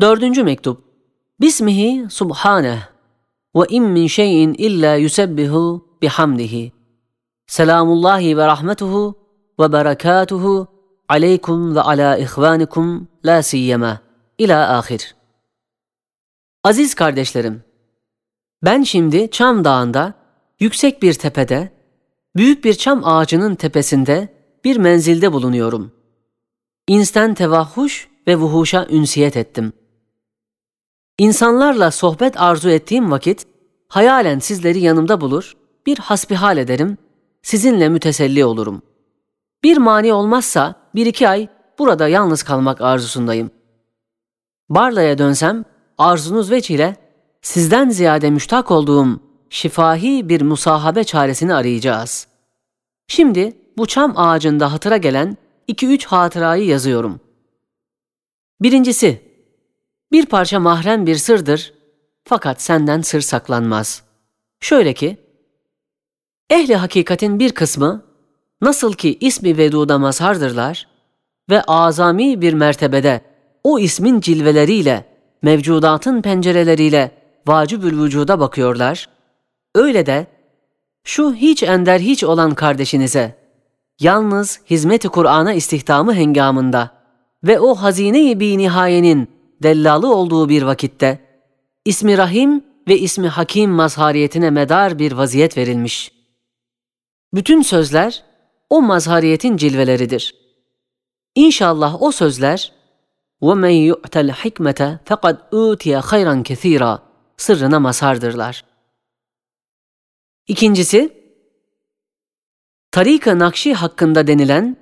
Dördüncü mektup. Bismihi subhaneh ve in min şeyin illa yusebbihu bihamdihi. Selamullahi ve rahmetuhu ve berekatuhu aleykum ve ala ihvanikum la siyyema ila ahir. Aziz kardeşlerim, ben şimdi Çam Dağı'nda, yüksek bir tepede, büyük bir çam ağacının tepesinde bir menzilde bulunuyorum. İnsten tevahhuş ve vuhuşa ünsiyet ettim. İnsanlarla sohbet arzu ettiğim vakit, hayalen sizleri yanımda bulur, bir hasbihal ederim, sizinle müteselli olurum. Bir mani olmazsa bir iki ay burada yalnız kalmak arzusundayım. Barla'ya dönsem, arzunuz veçile sizden ziyade müştak olduğum şifahi bir musahabe çaresini arayacağız. Şimdi bu çam ağacında hatıra gelen iki üç hatırayı yazıyorum. Birincisi, bir parça mahrem bir sırdır fakat senden sır saklanmaz. Şöyle ki, ehli hakikatin bir kısmı nasıl ki ismi veduda mazhardırlar ve azami bir mertebede o ismin cilveleriyle, mevcudatın pencereleriyle vacibül vücuda bakıyorlar, öyle de şu hiç ender hiç olan kardeşinize, yalnız hizmeti Kur'an'a istihdamı hengamında ve o hazine-i bi nihayenin dellalı olduğu bir vakitte, ismi Rahim ve ismi Hakim mazhariyetine medar bir vaziyet verilmiş. Bütün sözler o mazhariyetin cilveleridir. İnşallah o sözler وَمَنْ يُؤْتَ الْحِكْمَةَ فَقَدْ اُوْتِيَ خَيْرًا كَثِيرًا sırrına mazhardırlar. İkincisi, Tarik-ı Nakşi hakkında denilen,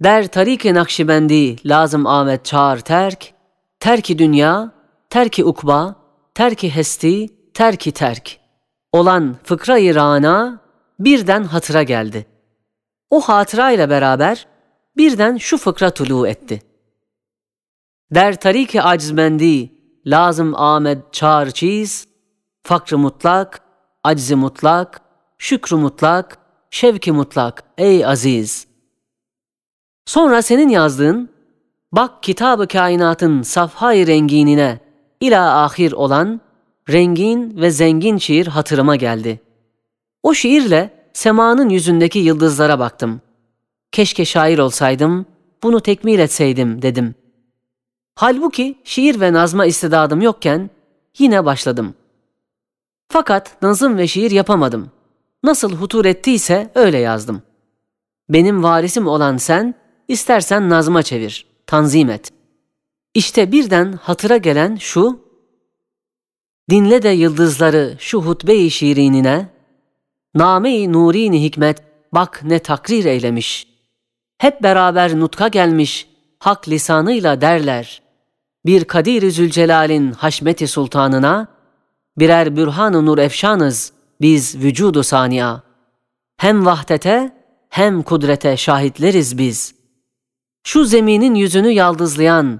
der Tarik-ı Nakşibendi lazım Ahmet çağır terk, terki dünya, terki ukba, terki hesti, terki terk olan fıkra-i rana birden hatıra geldi. O hatırayla beraber birden şu fıkra tulu etti. Der tarik-i acizmendi, lazım Ahmet çağır çiz, fakrı mutlak, aczi mutlak, şükrü mutlak, şevki mutlak ey aziz. Sonra senin yazdığın, bak kitabı kainatın safhay renginine ila ahir olan rengin ve zengin şiir hatırıma geldi. O şiirle semanın yüzündeki yıldızlara baktım. Keşke şair olsaydım, bunu tekmil etseydim dedim. Halbuki şiir ve nazma istidadım yokken yine başladım. Fakat nazım ve şiir yapamadım. Nasıl hutur ettiyse öyle yazdım. Benim varisim olan sen, istersen nazma çevir, tanzim et. İşte birden hatıra gelen şu, Dinle de yıldızları şu hutbe-i şiirinine, Name-i nurini hikmet bak ne takrir eylemiş. Hep beraber nutka gelmiş, hak lisanıyla derler. Bir Kadir-i Zülcelal'in haşmeti sultanına, birer bürhan-ı nur efşanız biz vücudu saniya. Hem vahdete hem kudrete şahitleriz biz. Şu zeminin yüzünü yaldızlayan,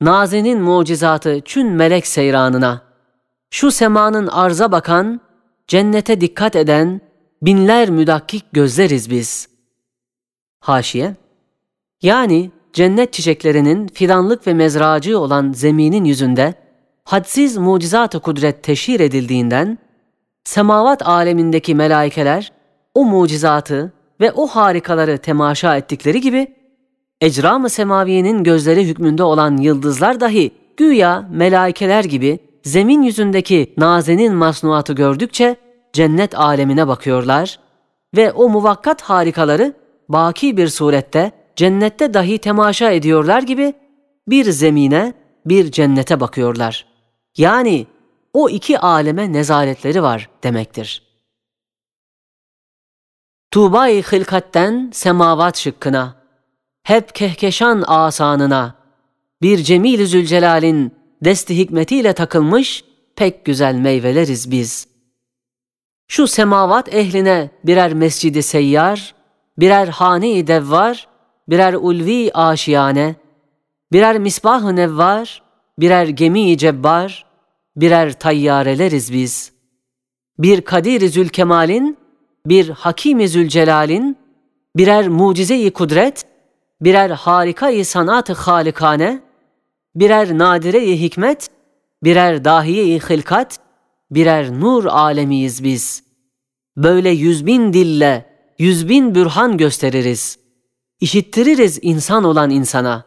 nazenin mucizatı çün melek seyranına, şu semanın arza bakan, cennete dikkat eden binler müdakkik gözleriz biz. Haşiye Yani cennet çiçeklerinin fidanlık ve mezracı olan zeminin yüzünde hadsiz mucizat-ı kudret teşhir edildiğinden, semavat alemindeki melaikeler o mucizatı ve o harikaları temaşa ettikleri gibi, ecram-ı semaviyenin gözleri hükmünde olan yıldızlar dahi güya melaikeler gibi zemin yüzündeki nazenin masnuatı gördükçe cennet alemine bakıyorlar ve o muvakkat harikaları baki bir surette cennette dahi temaşa ediyorlar gibi bir zemine, bir cennete bakıyorlar. Yani o iki aleme nezaretleri var demektir. Tuğba-i hilkatten semavat şıkkına, hep kehkeşan asanına, bir Cemil-i Zülcelal'in desti hikmetiyle takılmış pek güzel meyveleriz biz. Şu semavat ehline birer mescidi seyyar, birer hane-i devvar, birer ulvi aşiyane, birer misbah-ı nevvar, birer gemi-i cebbar, birer tayyareleriz biz. Bir Kadir-i Zülkemal'in, bir Hakim-i Zülcelal'in, birer mucize-i kudret, birer harika-i sanat-ı halikane, birer nadire-i hikmet, birer dahiye-i hilkat, birer nur alemiyiz biz. Böyle yüz bin dille, yüz bin bürhan gösteririz. İşittiririz insan olan insana.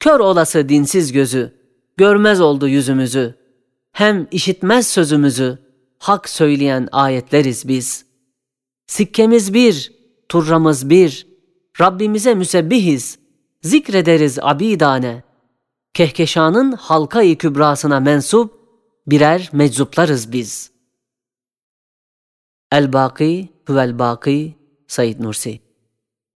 Kör olası dinsiz gözü, görmez oldu yüzümüzü. Hem işitmez sözümüzü, hak söyleyen ayetleriz biz. Sikkemiz bir, turramız bir, Rabbimize müsebbihiz, zikrederiz abidane. Kehkeşanın halka-i kübrasına mensup birer meczuplarız biz. El-Baki huvel-Baki Said Nursi